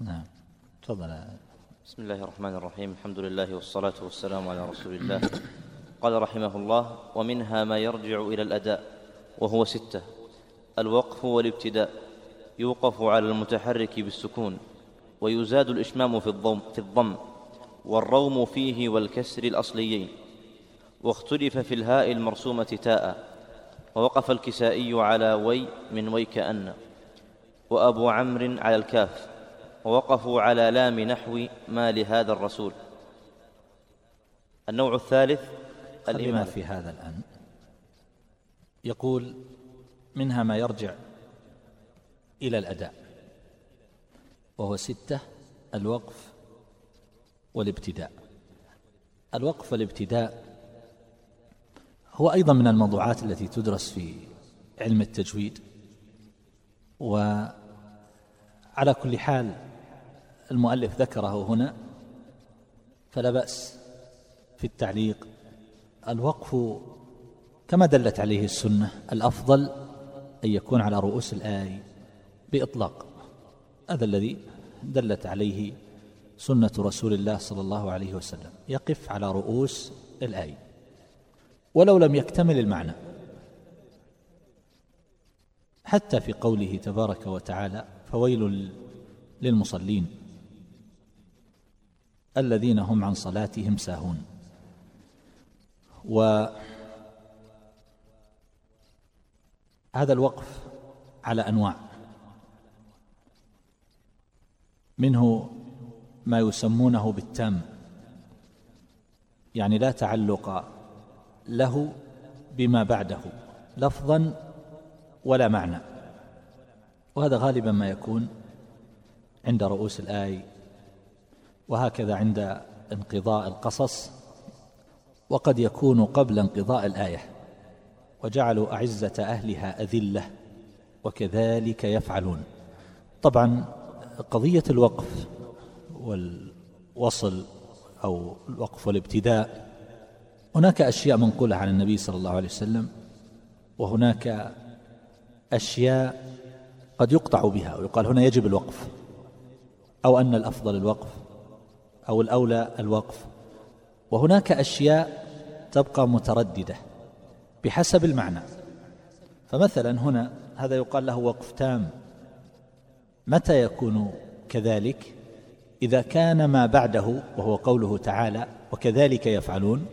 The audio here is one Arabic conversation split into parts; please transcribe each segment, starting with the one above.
نعم. تفضل. بسم الله الرحمن الرحيم. الحمد لله والصلاة والسلام على رسول الله. قال رحمه الله ومنها ما يرجع إلى الأداء وهو ستة الوقف والابتداء يوقف على المتحرك بالسكون ويزاد الإشمام في الضم, في الضم والروم فيه والكسر الأصليين. واختلف في الهاء المرسومة تاء ووقف الكسائي على وي من وي كأن وأبو عمرو على الكاف. ووقفوا على لام نحو ما لهذا الرسول. النوع الثالث الإمام في هذا الآن. يقول منها ما يرجع إلى الأداء وهو ستة الوقف والابتداء. الوقف والابتداء هو أيضا من الموضوعات التي تدرس في علم التجويد وعلى كل حال المؤلف ذكره هنا فلا بأس في التعليق. الوقف كما دلت عليه السنة الأفضل أن يكون على رؤوس الآي بإطلاق. هذا الذي دلت عليه سنة رسول الله صلى الله عليه وسلم يقف على رؤوس الآي. ولو لم يكتمل المعنى حتى في قوله تبارك وتعالى فويل للمصلين. الذين هم عن صلاتهم ساهون. وهذا الوقف على أنواع. منه ما يسمونه بالتام. يعني لا تعلق له بما بعده لفظا ولا معنى. وهذا غالبا ما يكون عند رؤوس الآي وهكذا عند انقضاء القصص وقد يكون قبل انقضاء الآية وجعلوا أعزة أهلها أذلة وكذلك يفعلون. طبعا قضية الوقف والوصل أو الوقف والابتداء هناك أشياء منقولة عن النبي صلى الله عليه وسلم وهناك أشياء قد يقطع بها ويقال هنا يجب الوقف أو أن الأفضل الوقف. أو الأولى الوقف. وهناك أشياء تبقى مترددة بحسب المعنى. فمثلا هنا هذا يقال له وقف تام. متى يكون كذلك؟ إذا كان ما بعده وهو قوله تعالى وكذلك يفعلون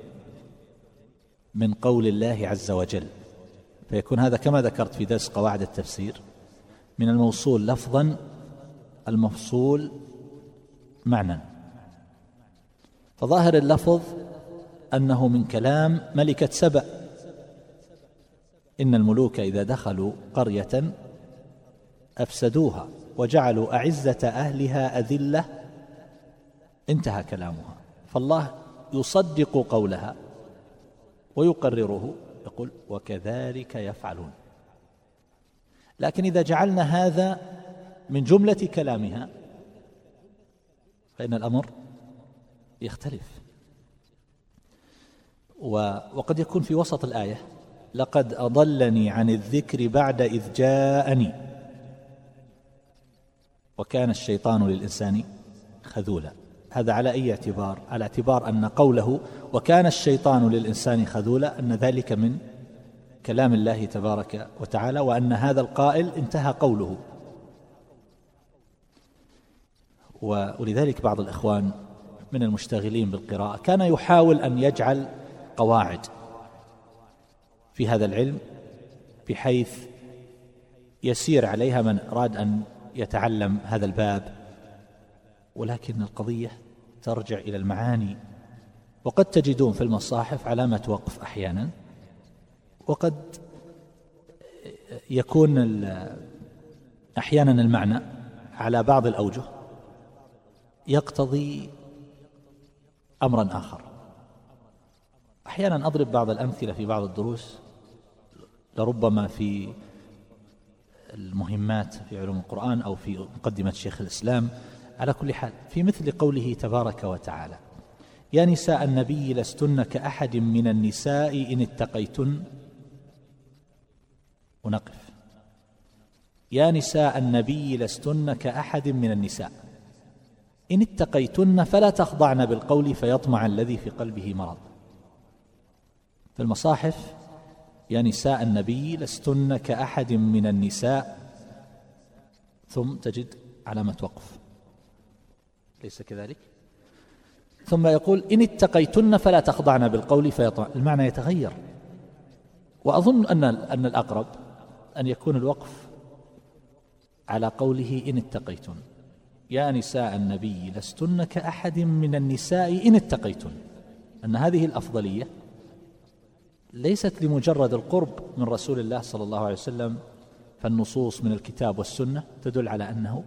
من قول الله عز وجل. فيكون هذا كما ذكرت في درس قواعد التفسير. من الموصول لفظا المفصول معنى فظاهر اللفظ أنه من كلام ملكة سبأ. إن الملوك إذا دخلوا قرية أفسدوها وجعلوا أعزة أهلها أذلة. انتهى كلامها. فالله يصدق قولها ويقرره يقول وكذلك يفعلون لكن إذا جعلنا هذا من جملة كلامها فإن الأمر يختلف. وقد يكون في وسط الآية لقد أضلني عن الذكر بعد إذ جاءني. وكان الشيطان للإنسان خذولا. هذا على أي اعتبار؟ على اعتبار أن قوله وكان الشيطان للإنسان خذولا أن ذلك من كلام الله تبارك وتعالى وأن هذا القائل انتهى قوله. ولذلك بعض الإخوان من المشتغلين بالقراءة. كان يحاول أن يجعل قواعد في هذا العلم بحيث يسير عليها من أراد أن يتعلم هذا الباب. ولكن القضية ترجع إلى المعاني. وقد تجدون في المصاحف علامة وقف أحيانا. وقد يكون أحيانا المعنى على بعض الأوجه. يقتضي امرا آخر. أحيانا أضرب بعض الأمثلة في بعض الدروس لربما في المهمات في علوم القرآن أو في مقدمة شيخ الإسلام. على كل حال في مثل قوله تبارك وتعالى يا نساء النبي لستن كأحد من النساء إن اتقيتن. ونقف. يا نساء النبي لستن كأحد من النساء. إن اتقيتن فلا تخضعن بالقول فيطمع الذي في قلبه مرض. في المصاحف يا نساء النبي لستن كأحد من النساء ثم تجد علامة وقف. ليس كذلك؟ ثم يقول إن اتقيتن فلا تخضعن بالقول فيطمع. المعنى يتغير. وأظن أن أن الأقرب أن يكون الوقف على قوله إن اتقيتن. يا نساء النبي لستن كأحد من النساء إن اتقيتن. أن هذه الأفضلية ليست لمجرد القرب من رسول الله صلى الله عليه وسلم فالنصوص من الكتاب والسنة تدل على أنه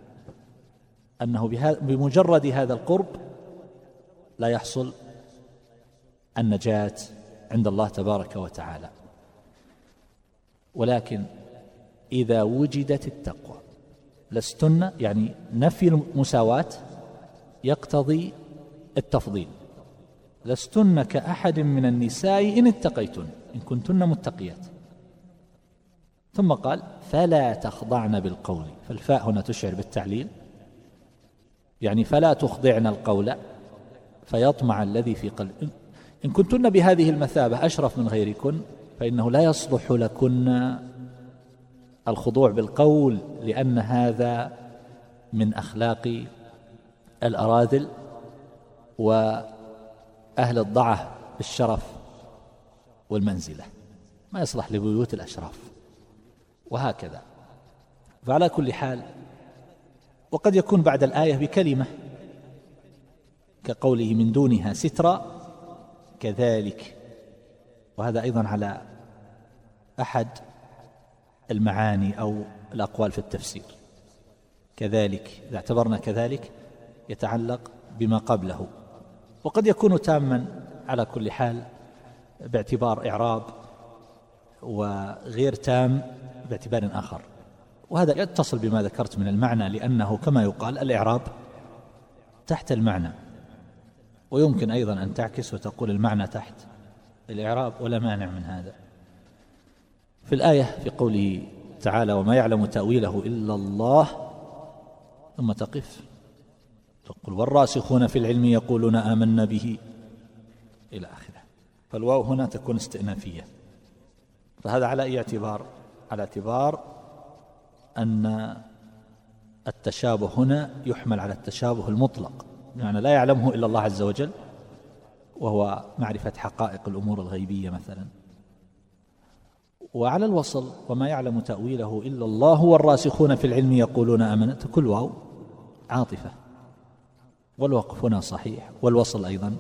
أنه بمجرد هذا القرب لا يحصل النجاة عند الله تبارك وتعالى. ولكن إذا وجدت التقوى لستن يعني نفي المساواة يقتضي التفضيل. لستن كأحد من النساء إن اتقيتن إن كنتن متقيات. ثم قال فلا تخضعن بالقول. فالفاء هنا تشعر بالتعليل. يعني فلا تخضعن القول فيطمع الذي في قلب. إن كنتن بهذه المثابة أشرف من غيركن فإنه لا يصلح لكن الخضوع بالقول لأن هذا من أخلاق الأراذل وأهل الضعف بالشرف والمنزلة. ما يصلح لبيوت الأشراف. وهكذا. فعلى كل حال وقد يكون بعد الآية بكلمة كقوله من دونها سترا كذلك. وهذا أيضا على أحد المعاني أو الأقوال في التفسير. كذلك إذا اعتبرنا كذلك يتعلق بما قبله. وقد يكون تاما على كل حال باعتبار إعراب وغير تام باعتبار آخر. وهذا يتصل بما ذكرت من المعنى لأنه كما يقال الإعراب تحت المعنى. ويمكن أيضا أن تعكس وتقول المعنى تحت الإعراب ولا مانع من هذا. في الآية في قوله تعالى وما يعلم تأويله إلا الله ثم تقف. تقول والراسخون في العلم يقولون آمنا به. إلى آخره. فالواو هنا تكون استئنافية. فهذا على أي اعتبار؟ على اعتبار أن التشابه هنا يحمل على التشابه المطلق. يعني لا يعلمه إلا الله عز وجل وهو معرفة حقائق الأمور الغيبية مثلا. وعلى الوصل وما يعلم تأويله إلا الله والراسخون في العلم يقولون آمنت. كل واو عاطفة. والوقف هنا صحيح والوصل أيضا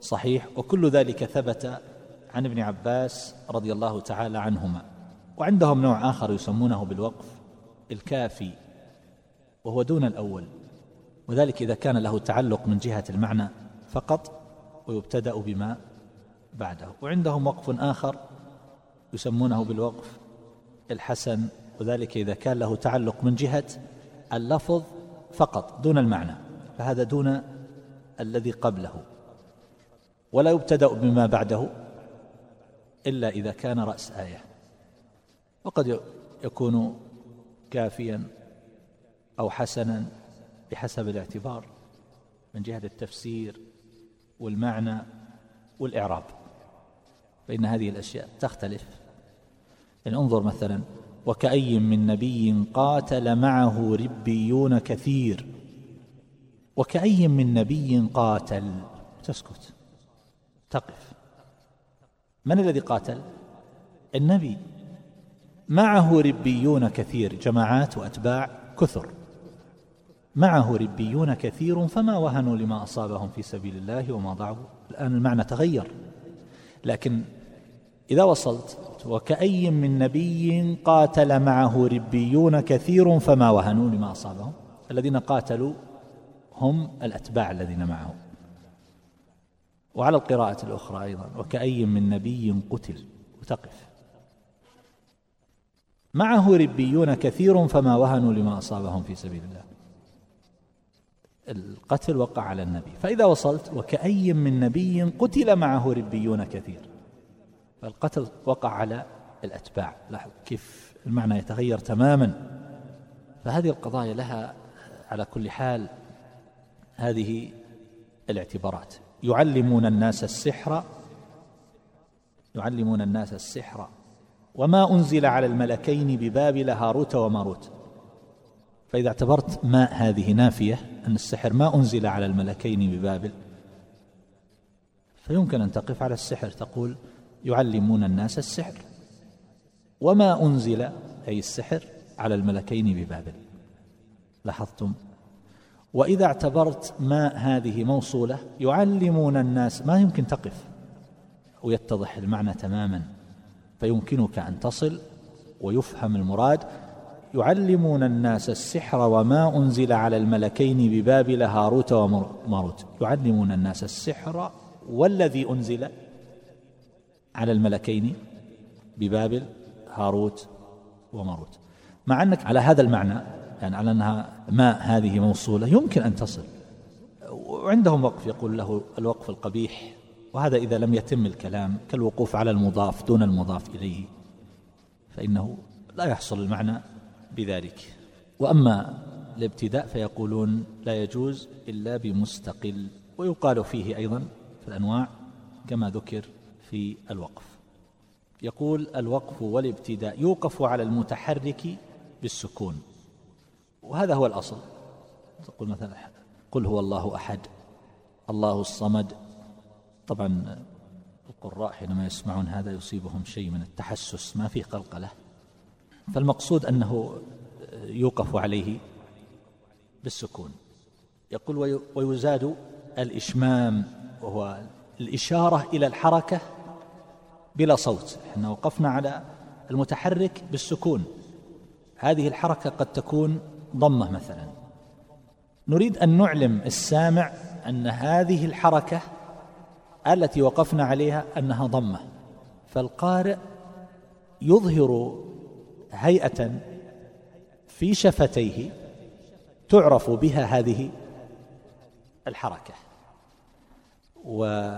صحيح. وكل ذلك ثبت عن ابن عباس رضي الله تعالى عنهما. وعندهم نوع آخر يسمونه بالوقف الكافي وهو دون الأول. وذلك إذا كان له تعلق من جهة المعنى فقط ويبتدأ بما بعده. وعندهم وقف آخر يسمونه بالوقف الحسن وذلك إذا كان له تعلق من جهة اللفظ فقط دون المعنى فهذا دون الذي قبله. ولا يبتدأ بما بعده إلا إذا كان رأس آية. وقد يكون كافيا أو حسنا بحسب الاعتبار من جهة التفسير والمعنى والإعراب. فإن هذه الأشياء تختلف. يعني انظر مثلا وكأي من نبي قاتل معه ربيون كثير. وكأي من نبي قاتل تسكت تقف. من الذي قاتل؟ النبي. معه ربيون كثير جماعات وأتباع كثر. معه ربيون كثير فما وهنوا لما أصابهم في سبيل الله وما ضعوا الآن المعنى تغير. لكن إذا وصلت وكأي من نبي قاتل معه ربيون كثير فما وهنوا لما أصابهم. الذين قاتلوا هم الأتباع الذين معه. وعلى القراءة الأخرى أيضا وكأي من نبي قتل وتقف. معه ربيون كثير فما وهنوا لما أصابهم في سبيل الله. القتل وقع على النبي. فإذا وصلت وكأي من نبي قتل معه ربيون كثير. فالقتل وقع على الأتباع. لاحظ كيف المعنى يتغير تماما. فهذه القضايا لها على كل حال هذه الاعتبارات. يعلمون الناس السحر يعلمون الناس السحر. وما أنزل على الملكين ببابل هاروت وماروت. فإذا اعتبرت ما هذه نافية أن السحر ما أنزل على الملكين ببابل فيمكن أن تقف على السحر تقول يعلمون الناس السحر. وما أنزل أي السحر على الملكين ببابل. لاحظتم؟ وإذا اعتبرت ما هذه موصولة يعلمون الناس ما يمكن تقف. ويتضح المعنى تماما. فيمكنك أن تصل ويفهم المراد. يعلمون الناس السحر وما أنزل على الملكين ببابل هاروت وماروت يعلمون الناس السحر والذي أنزل على الملكين ببابل هاروت وماروت. مع أنك على هذا المعنى يعني على أنها ما هذه موصولة يمكن أن تصل. وعندهم وقف يقول له الوقف القبيح وهذا إذا لم يتم الكلام كالوقوف على المضاف دون المضاف إليه فإنه لا يحصل المعنى بذلك. وأما الابتداء فيقولون لا يجوز إلا بمستقل ويقال فيه أيضا في الأنواع كما ذكر في الوقف. يقول الوقف والابتداء يوقف على المتحرك بالسكون. وهذا هو الأصل. تقول مثلا قل هو الله أحد الله الصمد. طبعا القراء حينما يسمعون هذا يصيبهم شيء من التحسس ما فيه قلقلة. فالمقصود أنه يوقف عليه بالسكون. يقول ويزاد الإشمام وهو الإشارة إلى الحركة بلا صوت. إحنا وقفنا على المتحرك بالسكون. هذه الحركة قد تكون ضمة مثلا. نريد أن نعلم السامع أن هذه الحركة التي وقفنا عليها أنها ضمة. فالقارئ يظهر هيئة في شفتيه تعرف بها هذه الحركة. و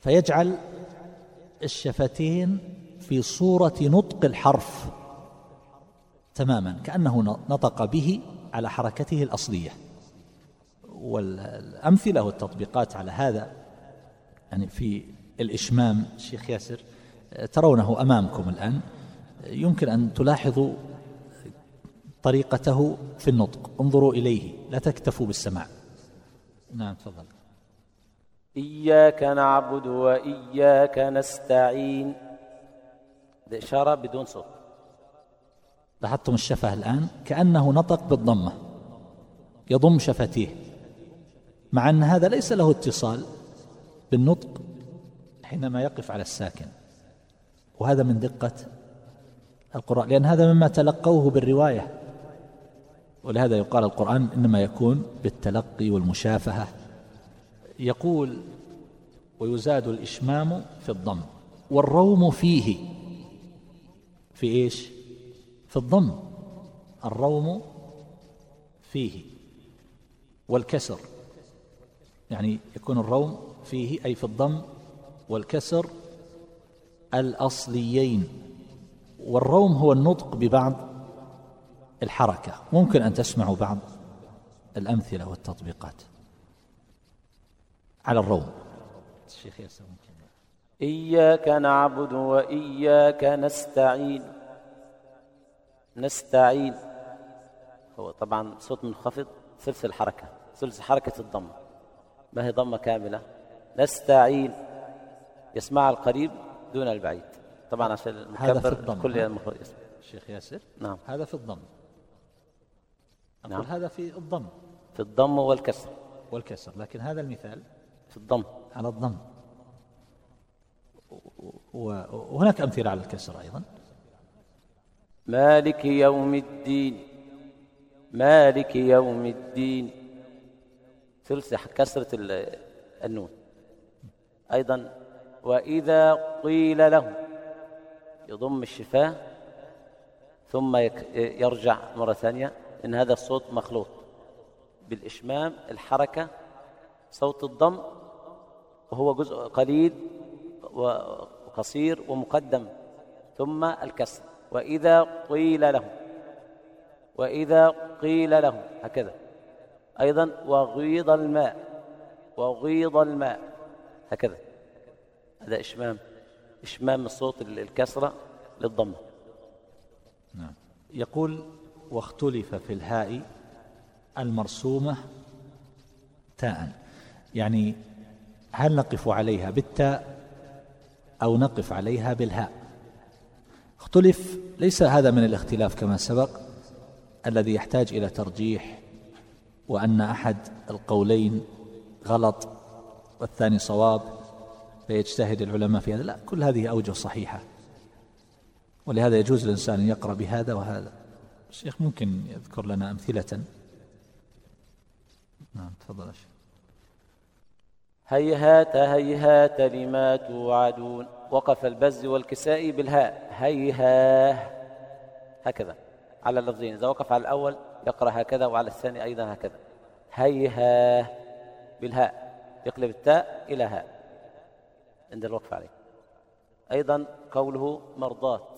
فيجعل الشفتين في صورة نطق الحرف تماما كأنه نطق به على حركته الأصلية. والأمثلة والتطبيقات على هذا يعني في الإشمام الشيخ ياسر ترونه أمامكم الآن. يمكن أن تلاحظوا طريقته في النطق. انظروا إليه لا تكتفوا بالسماع. نعم تفضل. إياك نعبد وإياك نستعين. إشارة بدون صوت. لاحظتم الشفة الآن؟ كأنه نطق بالضمة. يضم شفتيه. مع أن هذا ليس له اتصال بالنطق حينما يقف على الساكن. وهذا من دقة القرآن. لأن هذا مما تلقوه بالرواية. ولهذا يقال القرآن إنما يكون بالتلقي والمشافهة. يقول ويزاد الإشمام في الضم. والروم فيه. في إيش؟ في الضم. الروم فيه. والكسر. يعني يكون الروم فيه أي في الضم. والكسر الأصليين. والروم هو النطق ببعض الحركة. ممكن أن تسمعوا بعض الأمثلة والتطبيقات. على الروم. الشيخ ياسر إياك نعبد وإياك نستعين. نستعين. هو طبعا صوت منخفض ثلث الحركة ثلث حركة الضم ما هي ضمة كاملة؟ نستعين. يسمع القريب دون البعيد. طبعا عشان المكبر كل المخرج الشيخ ياسر؟ نعم. هذا في الضم. أقول نعم. هذا في الضم. في الضم والكسر. والكسر. لكن هذا المثال في الضم. على الضم. وهناك أمثلة على الكسر أيضا. مالك يوم الدين. مالك يوم الدين. ثلث كسرة النون. أيضا وإذا قيل له يضم الشفاه ثم يرجع مرة ثانية إن هذا الصوت مخلوط. بالإشمام الحركة صوت الضم وهو جزء قليل وقصير ومقدم ثم الكسر. وإذا قيل له وإذا قيل له هكذا. أيضا وغيض الماء وغيض الماء هكذا. هذا إشمام إشمام الصوت الكسرة للضمة نعم. يقول واختلف في الهاء المرسومة تاء. يعني هل نقف عليها بالتاء أو نقف عليها بالهاء؟ اختلف. ليس هذا من الاختلاف كما سبق. الذي يحتاج إلى ترجيح وأن أحد القولين غلط والثاني صواب فيجتهد العلماء في هذا. لا كل هذه أوجه صحيحة. ولهذا يجوز للإنسان أن يقرأ بهذا وهذا. الشيخ ممكن يذكر لنا أمثلة؟ نعم تفضل الشيخ هيهات هيهات لما توعدون. وقف البز والكسائي بالهاء. هيهاه هكذا. على اللفظين. إذا وقف على الأول يقرأ هكذا وعلى الثاني أيضا هكذا. هيهاه بالهاء. يقلب التاء إلى هاء. عند الوقف عليه. أيضا قوله مرضات.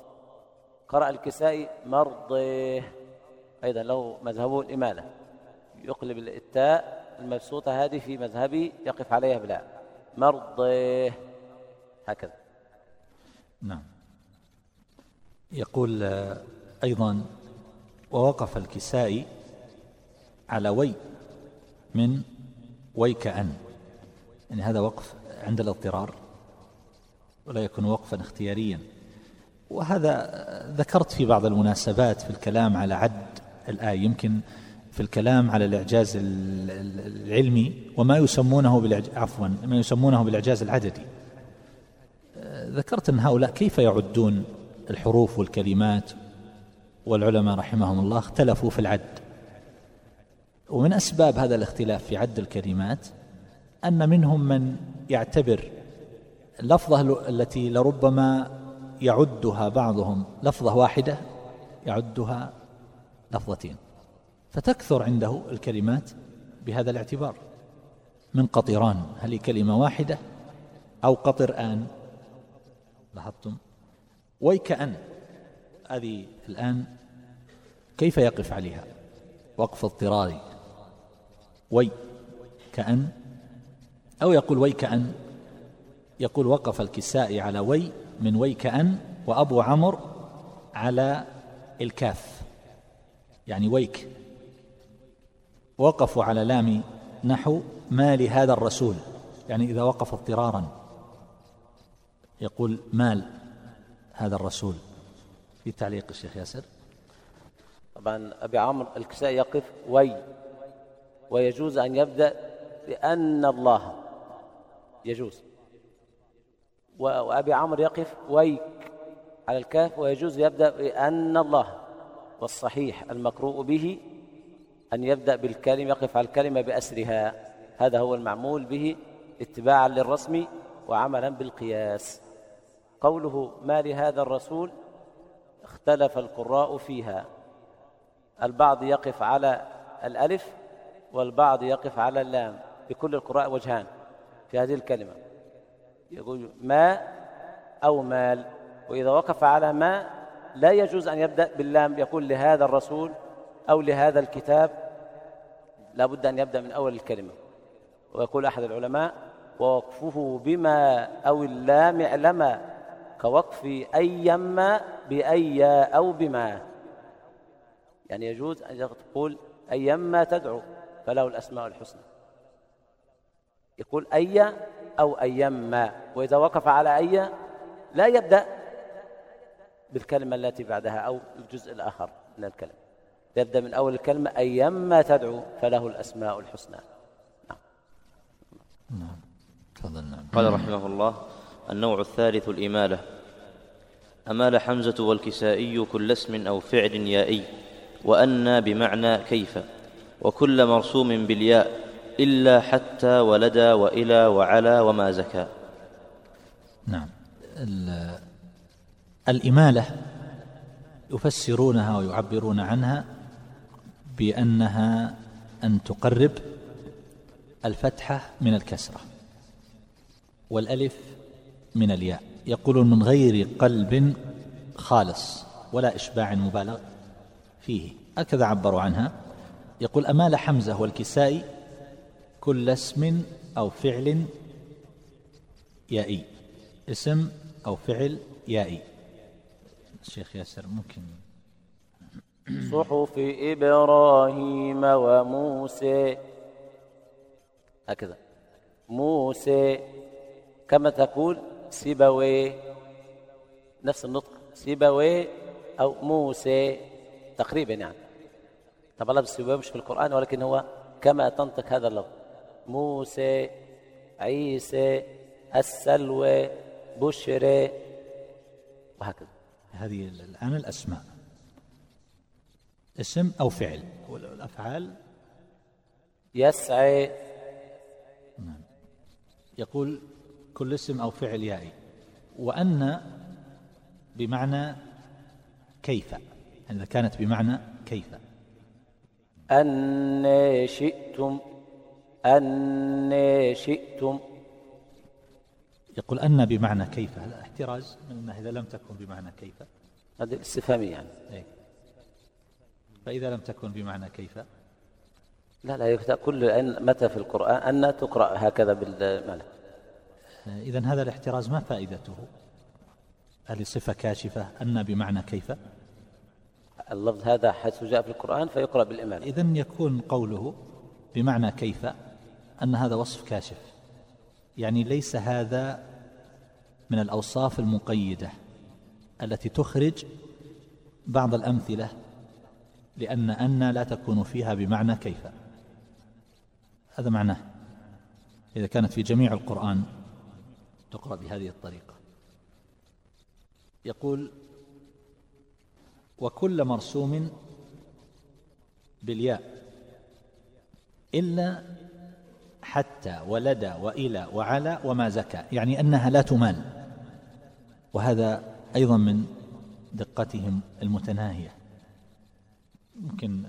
قرأ الكسائي مرضيه. أيضا له مذهبه الإمالة يقلب التاء المبسوطة هذه في مذهبي يقف عليها بلا. مرضيه هكذا. نعم. يقول أيضا ووقف الكسائي على وي من ويكأن يعني هذا وقف عند الاضطرار ولا يكون وقفا اختياريا. وهذا ذكرت في بعض المناسبات في الكلام على عد الآية. يمكن في الكلام على الإعجاز العلمي وما يسمونه بالإعجاز عفوا ما يسمونه بالإعجاز العددي. ذكرت أن هؤلاء كيف يعدون الحروف والكلمات؟ والعلماء رحمهم الله اختلفوا في العد. ومن أسباب هذا الاختلاف في عد الكلمات أن منهم من يعتبر اللفظة التي لربما يعدها بعضهم لفظة واحدة يعدها لفظتين. فتكثر عنده الكلمات بهذا الاعتبار. من قطران هل هي كلمة واحدة أو قطرآن لاحظتم؟ ويكأن هذه الآن كيف يقف عليها؟ وقف اضطراري. وي كأن. أو يقول وي كأن. يقول وقف الكسائي على وي من وي كأن وأبو عمرو على الكاف. يعني ويك. وقفوا على لام نحو ما لهذا الرسول. يعني إذا وقف اضطرارا. يقول مال هذا الرسول. في تعليق الشيخ ياسر. طبعا أبي عمرو الكسائي يقف وي. ويجوز أن يبدأ بأن الله. يجوز. وأبي عمرو يقف ويك على الكاف. ويجوز يبدأ بأن الله. والصحيح المقروء به أن يبدأ بالكلمة يقف على الكلمة بأسرها. هذا هو المعمول به اتباعا للرسم وعملا بالقياس. قوله ما لهذا الرسول اختلف القراء فيها. البعض يقف على الألف والبعض يقف على اللام. بكل القراء وجهان في هذه الكلمة. يقول ما أو مال وإذا وقف على ما لا يجوز أن يبدأ باللام. يقول لهذا الرسول أو لهذا الكتاب لا بد أن يبدأ من أول الكلمة. ويقول أحد العلماء ووقفه بما أو اللام اعلما كوقف أيما بأي أو بما. يعني يجوز أن تقول أيما تدعو فله الأسماء الحسنى. يقول أي أو أيما وإذا وقف على أي لا يبدأ بالكلمة التي بعدها أو الجزء الآخر من الكلمة. يبدأ من أول الكلمة أيما تدعو فله الأسماء الحسنى. نعم. نعم تفضل نعم. قال رحمه الله النوع الثالث الإمالة. أمال حمزة والكسائي كل اسم أو فعل يائي وأنى بمعنى كيف وكل مرسوم بالياء إلا حتى ولدى وإلى وعلى وما زكى. نعم. الإمالة يفسرونها ويعبرون عنها بأنها أن تقرب الفتحة من الكسرة والألف من الياء. يقولون من غير قلب خالص ولا إشباع مبالغ فيه. هكذا عبروا عنها. يقول أمال حمزة والكسائي كل اسم أو فعل يائي. اسم أو فعل يائي. الشيخ ياسر ممكن صحف إبراهيم وموسى. هكذا. موسى كما تقول سيبوي. نفس النطق. سيبوي أو موسى تقريبا يعني. طبعا لفظ سيبوي مش في القرآن ولكن هو كما تنطق هذا اللفظ. موسى عيسى السلوى بشرى. وهكذا. هذه الآن الأسماء. اسم أو فعل. والأفعال يسعى يقول كل اسم أو فعل يائي. وأن بمعنى كيف. إذا كانت بمعنى كيف. أن شئتم. أن شئتم. يقول أن بمعنى كيف. هذا احتراز؟ من أنه إذا لم تكن بمعنى كيف. هذه الاستفهامية يعني. إيه. فإذا لم تكن بمعنى كيف؟ لا لا يكتب كل أن متى في القرآن أن تقرأ هكذا بالمعنى. إذا هذا الاحتراز ما فائدته؟ هل صفة كاشفة أن بمعنى كيف؟ اللفظ هذا حيث جاء في القرآن فيقرأ بالإمام إذا يكون قوله بمعنى كيف أن هذا وصف كاشف. يعني ليس هذا من الأوصاف المقيدة التي تخرج بعض الأمثلة لأن أن لا تكون فيها بمعنى كيف. هذا معناه. إذا كانت في جميع القرآن تقرأ بهذه الطريقة. يقول وكل مرسوم بالياء إلا حتى ولدى وإلى وعلى وما زكى يعني أنها لا تمال. وهذا أيضا من دقتهم المتناهية. ممكن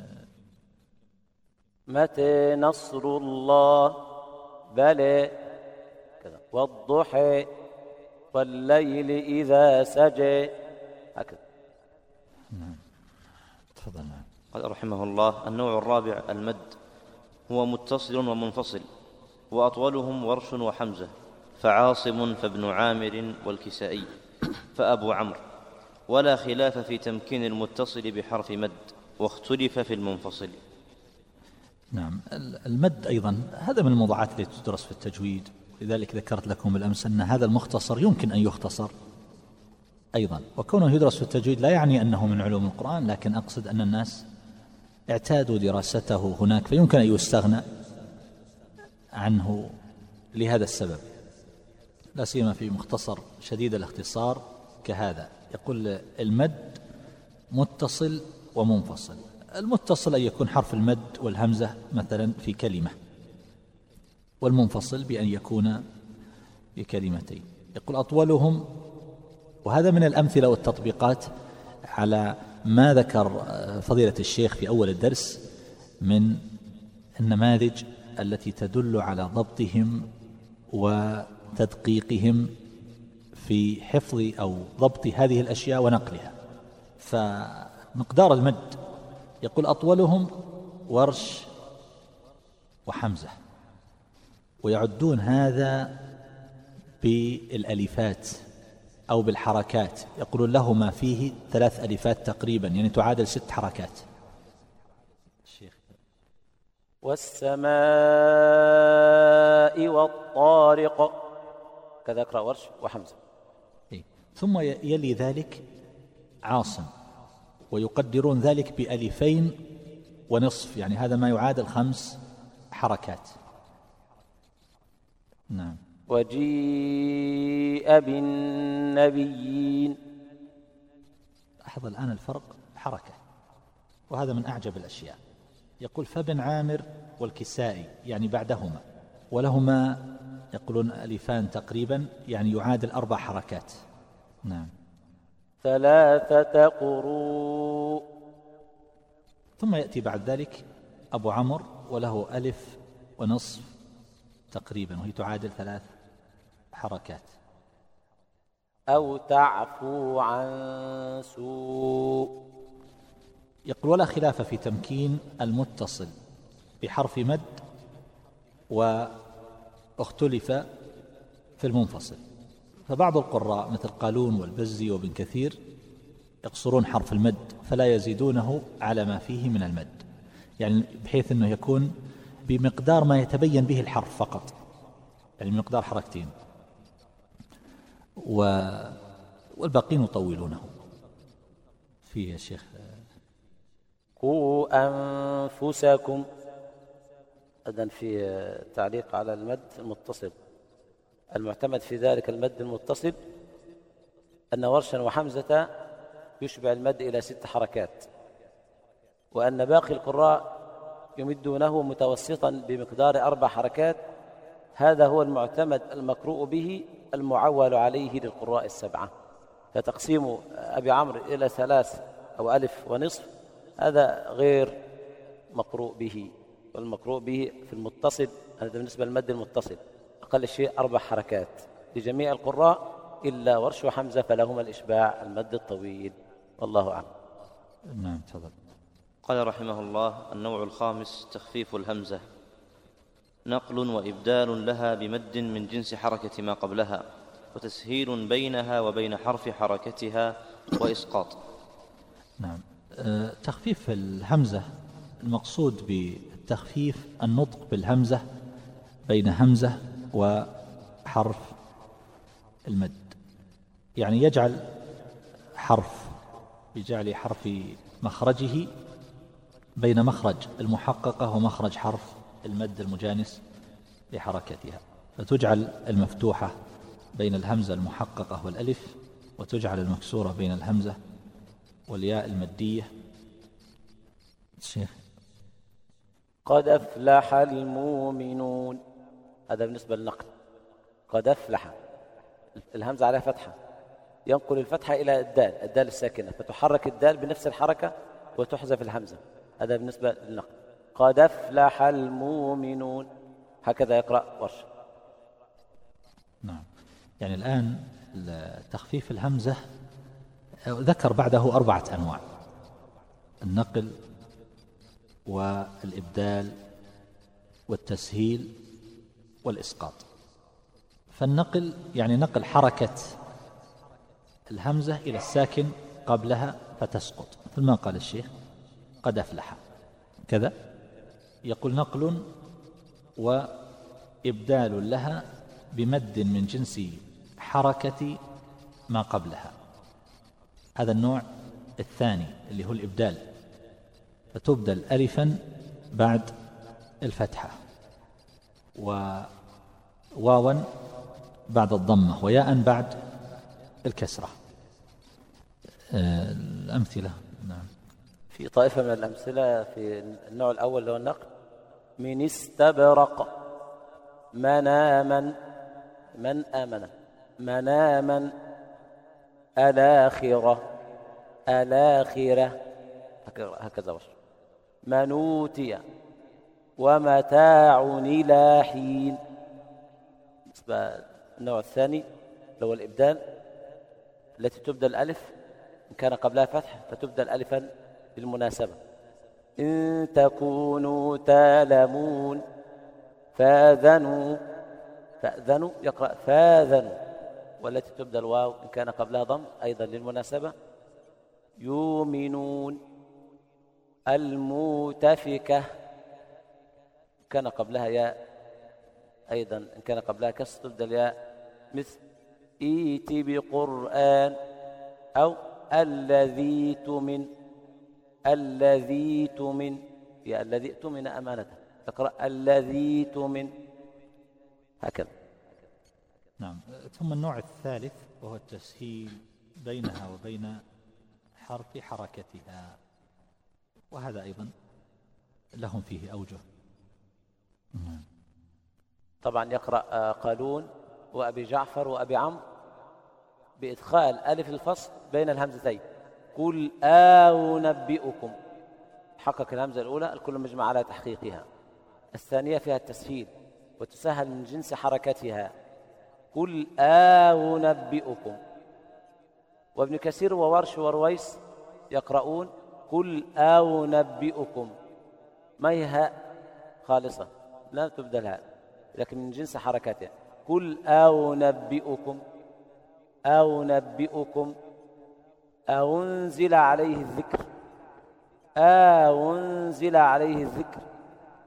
متى نصر الله؟ بلى. كذا. والضحى والليل إذا سجى. هكذا. تفضل. نعم قال رحمه الله النوع الرابع المد. هو متصل ومنفصل وأطولهم ورش وحمزة فعاصم فابن عامر والكسائي فأبو عمرو. ولا خلاف في تمكين المتصل بحرف مد. واختلف في المنفصل. نعم المد أيضا هذا من الموضوعات التي تدرس في التجويد. لذلك ذكرت لكم بالأمس أن هذا المختصر يمكن أن يختصر أيضا. وكونه يدرس في التجويد لا يعني أنه من علوم القرآن لكن أقصد أن الناس اعتادوا دراسته هناك فيمكن أن يستغنى عنه لهذا السبب. لا سيما في مختصر شديد الاختصار كهذا. يقول المد متصل ومنفصل. المتصل أن يكون حرف المد والهمزة مثلا في كلمة والمنفصل بأن يكون بكلمتين. يقول أطولهم وهذا من الأمثلة والتطبيقات على ما ذكر فضيلة الشيخ في أول الدرس من النماذج التي تدل على ضبطهم وتدقيقهم في حفظ أو ضبط هذه الأشياء ونقلها. فمقدار المد. يقول أطولهم ورش وحمزة. ويعدون هذا بالألفات أو بالحركات. يقولون له ما فيه ثلاث ألفات تقريبا يعني تعادل ست حركات. والسماء والطارق. كذا اقرأ ورش وحمزة. إيه. ثم يلي ذلك عاصم. ويقدرون ذلك بألفين ونصف يعني هذا ما يعادل خمس حركات. نعم. وجيء بالنبيين. لاحظ الآن الفرق؟ حركة. وهذا من أعجب الأشياء. يقول فابن عامر والكسائي يعني بعدهما. ولهما يقولون ألفان تقريبا يعني يعادل أربع حركات. نعم. ثلاثة قروء. ثم يأتي بعد ذلك أبو عمرو وله ألف ونصف تقريبا وهي تعادل ثلاث حركات. أو تعفو عن سوء. يقول ولا خلاف في تمكين المتصل بحرف مد وأختلف في المنفصل. فبعض القراء مثل قالون والبزي وابن كثير يقصرون حرف المد فلا يزيدونه على ما فيه من المد. يعني بحيث إنه يكون بمقدار ما يتبين به الحرف فقط. يعني مقدار حركتين. و والباقين يطولونه. فيه يا شيخ. قوا أنفسكم. أيضا في تعليق على المد المتصل المعتمد في ذلك المد المتصل أن ورشا وحمزة يشبع المد إلى ست حركات وأن باقي القراء يمدونه متوسطا بمقدار أربع حركات هذا هو المعتمد المقروء به المعول عليه للقراء السبعة. فتقسيم أبي عمرو إلى ثلاث أو ألف ونصف هذا غير مقروء به والمقروء به في المتصل هذا بالنسبة للمد المتصل. أقل شيء أربع حركات لجميع القراء إلا ورش وحمزة فلهما الإشباع المد الطويل. والله أعلم. نعم تفضل. قال رحمه الله النوع الخامس تخفيف الهمزة. نقل وإبدال لها بمد من جنس حركة ما قبلها وتسهيل بينها وبين حرف حركتها وإسقاط. نعم. أه تخفيف الهمزة المقصود بالتخفيف النطق بالهمزة بين همزة وحرف المد. يعني يجعل حرف بجعل حرف مخرجه بين مخرج المحققة ومخرج حرف المد المجانس لحركتها. فتجعل المفتوحة بين الهمزة المحققة والألف وتجعل المكسورة بين الهمزة والياء المدية. الشيخ قد أفلح المؤمنون. هذا بالنسبة للنقل قد أفلح. الهمزة عليها فتحة. ينقل الفتحة إلى الدال الدال الساكنة. فتحرك الدال بنفس الحركة وتحذف الهمزة. هذا بالنسبة للنقل قد أفلح المؤمنون. هكذا يقرأ ورش. نعم. يعني الآن تخفيف الهمزة ذكر بعده أربعة أنواع. النقل والإبدال والتسهيل والإسقاط. فالنقل يعني نقل حركة الهمزة إلى الساكن قبلها فتسقط. مثل ما قال الشيخ قد أفلح. كذا؟ يقول نقل وإبدال لها بمد من جنس حركة ما قبلها. هذا النوع الثاني اللي هو الإبدال. فتبدل ألفا بعد الفتحة. وواوا بعد الضمة وياء بعد الكسرة. آه، الأمثلة. نعم. في طائفة من الأمثلة في النوع الأول اللي هو النقل من استبرق مناما من آمن؟ مناما الآخرة الآخرة. هكذا وش منوتي ومتاع إلى حين. بالنسبة النوع الثاني هو الإبدال التي تبدل ألف إن كان قبلها فتح فتبدل ألفا بالمناسبة. إن تكونوا تعلمون فاذنوا فاذنوا يقرأ فاذنوا. والتي تبدل واو إن كان قبلها ضم أيضا للمناسبة. يؤمنون الموتفكة كان قبلها ياء أيضا إن كان قبلها كسر تبدل ياء مثل إيت بقرآن أو الذي تمن الذي تمن يا الذي تمن أمانته تقرأ الذي تمن هكذا. نعم. ثم النوع الثالث وهو التسهيل بينها وبين حرف حركتها وهذا أيضا لهم فيه أوجه. طبعا يقرأ آه، قالون وأبي جعفر وأبي عمرو بإدخال ألف الفصل بين الهمزتين. قل أنبئكم. حقق الهمزة الأولى الكل مجمع على تحقيقها. الثانية فيها التسهيل وتسهل من جنس حركتها. قل أنبئكم. وابن كثير وورش ورويس يقرؤون قل أنبئكم. ما هي خالصة. لا تبدل هاء لكن من جنس حركاتها. قل أنبئكم أنبئكم أنزل عليه الذكر أنزل عليه الذكر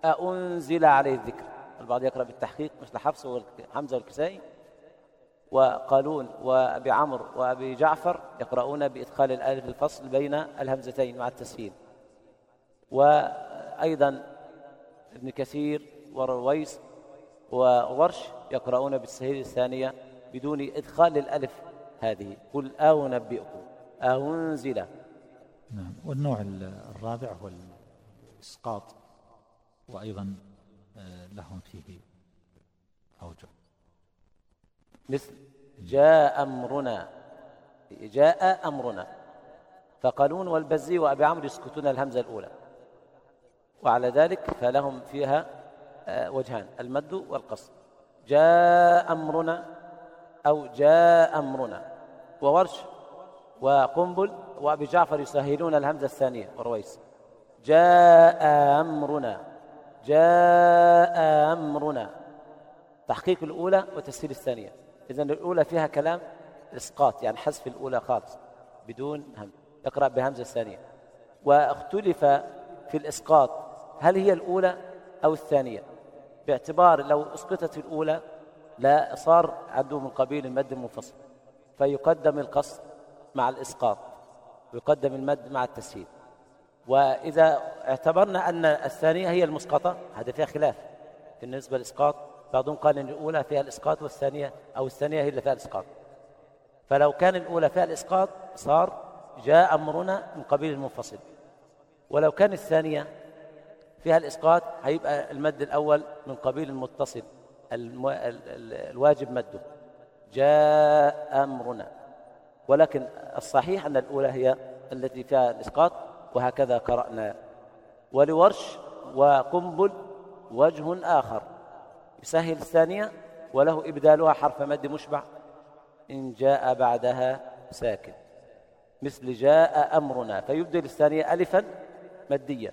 أنزل عليه الذكر. البعض يقرأ بالتحقيق مثل حفص وحمزة والكسائي وقالون وأبي عمرو وأبي جعفر يقرؤون بإدخال الألف الفصل بين الهمزتين مع التسهيل. وأيضا ابن كثير ورويس وورش يقرؤون بالسهيل الثانية بدون إدخال الألف هذه. قل أنبئكم أنزل نعم. والنوع الرابع هو الإسقاط وأيضا آه، لهم فيه أوجه. مثل جاء أمرنا جاء أمرنا. فقالون والبزي وأبي عمرو يسكتون الهمزة الأولى. وعلى ذلك فلهم فيها آه، وجهان المد والقصر جاء أمرنا أو جاء أمرنا. وورش وقنبل وأبي جعفر يسهلون الهمزة الثانية ورويس. جاء أمرنا جاء أمرنا. تحقيق الأولى وتسهيل الثانية. إذن الأولى فيها كلام إسقاط يعني حذف الأولى خالص بدون هم. اقرأ بهمزة الثانية. واختلف في الإسقاط هل هي الأولى أو الثانية؟ باعتبار لو أسقطت الأولى لا صار عنده من قبيل المد المنفصل فيقدم القصر مع الإسقاط ويقدم المد مع التسهيل. وإذا اعتبرنا أن الثانية هي المسقطة هذا فيها خلاف. بالنسبة للإسقاط بعضهم قال أن الأولى فيها الإسقاط والثانية أو الثانية هي اللي فيها الإسقاط. فلو كان الأولى فيها الإسقاط صار جاء أمرنا من قبيل المنفصل. ولو كان الثانية فيها الإسقاط هيبقى المد الأول من قبيل المتصل. الواجب مده. جاء أمرنا. ولكن الصحيح أن الأولى هي التي فيها الإسقاط وهكذا قرأنا. ولورش وقنبل وجه آخر. يسهل الثانية وله إبدالها حرف مد مشبع. إن جاء بعدها ساكن مثل جاء أمرنا. فيبدل الثانية ألفا مديا.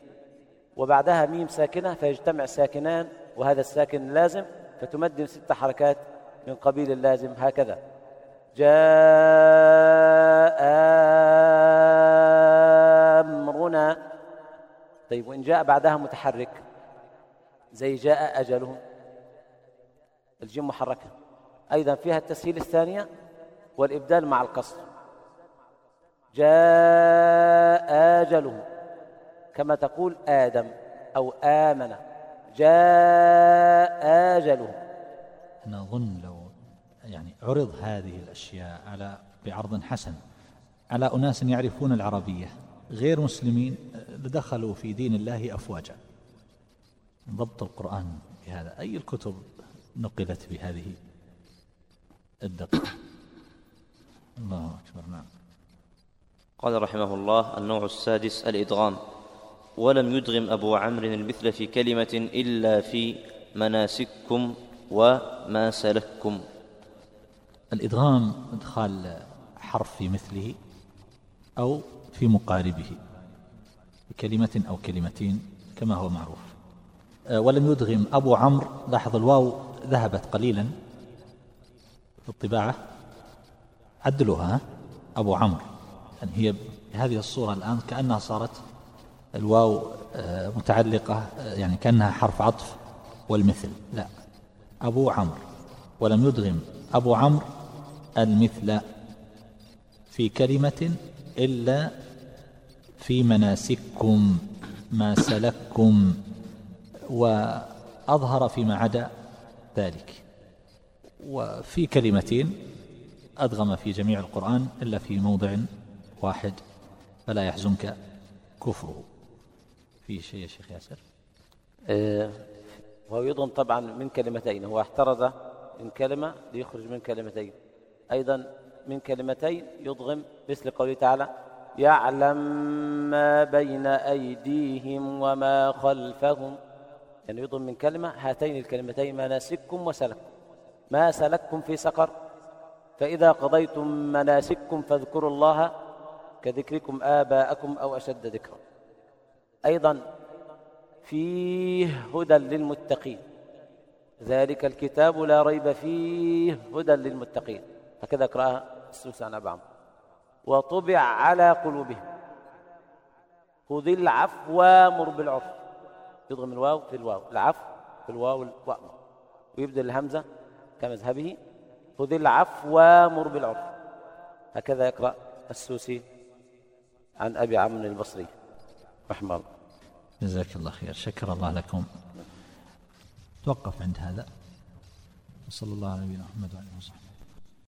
وبعدها ميم ساكنة فيجتمع ساكنان وهذا الساكن لازم فتمد ست حركات من قبيل اللازم هكذا. جاء أمرنا. طيب وإن جاء بعدها متحرك زي جاء أجلهم. الجيم محركة. أيضا فيها التسهيل الثانية والإبدال مع القصر جاء أجلهم. كما تقول آدم أو آمن جاء أجلهم. نظن لو يعني عرض هذه الأشياء على بعرض حسن على أناس يعرفون العربية غير مسلمين دخلوا في دين الله أفواجا. ضبط القرآن بهذا. أي الكتب نقلت بهذه الدقة؟ الله أكبر نعم. قال رحمه الله النوع السادس الإدغام. ولم يدغم أبو عمرو المثل في كلمة إلا في مناسككم وما سلككم. الإدغام إدخال حرف في مثله أو في مقاربه بكلمة أو كلمتين كما هو معروف. آه، ولم يدغم أبو عمرو لاحظ الواو ذهبت قليلا في الطباعة. عدلوها أبو عمرو. يعني هي بهذه الصورة الآن كأنها صارت الواو آه، متعلقة آه، يعني كأنها حرف عطف والمثل. لا. أبو عمرو. ولم يدغم أبو عمرو المثل في كلمة إلا في مناسككم ما سلككم وأظهر فيما عدا ذلك. وفي كلمتين أدغم في جميع القرآن إلا في موضع واحد فلا يحزنك كفره. في شيء يا شيخ ياسر؟ آه وهو يضم طبعا من كلمتين هو احترز من كلمة ليخرج من كلمتين. أيضا من كلمتين يضغم مثل قوله تعالى يعلم ما بين أيديهم وما خلفهم. يعني يضم من كلمة هاتين الكلمتين مناسككم وسلككم. ما سلككم في سقر. فإذا قضيتم مناسككم فاذكروا الله كذكركم آباءكم أو أشد ذكرا. أيضا فيه هدى للمتقين. ذلك الكتاب لا ريب فيه هدى للمتقين. هكذا اقراها أبي عمرو. وطبع على قلوبهم. خذ العفو وأمر بالعرف. يضغم الواو في الواو. العفو في الواو وامر ويبدل الهمزة كمذهبه. خذ العفو وأمر بالعرف. هكذا يقرأ السوسي عن أبي عمرو البصري. الله جزاك الله خير. شكر الله لكم. توقف عند هذا. وصلى الله على نبينا محمد وعلى آله وصحبه.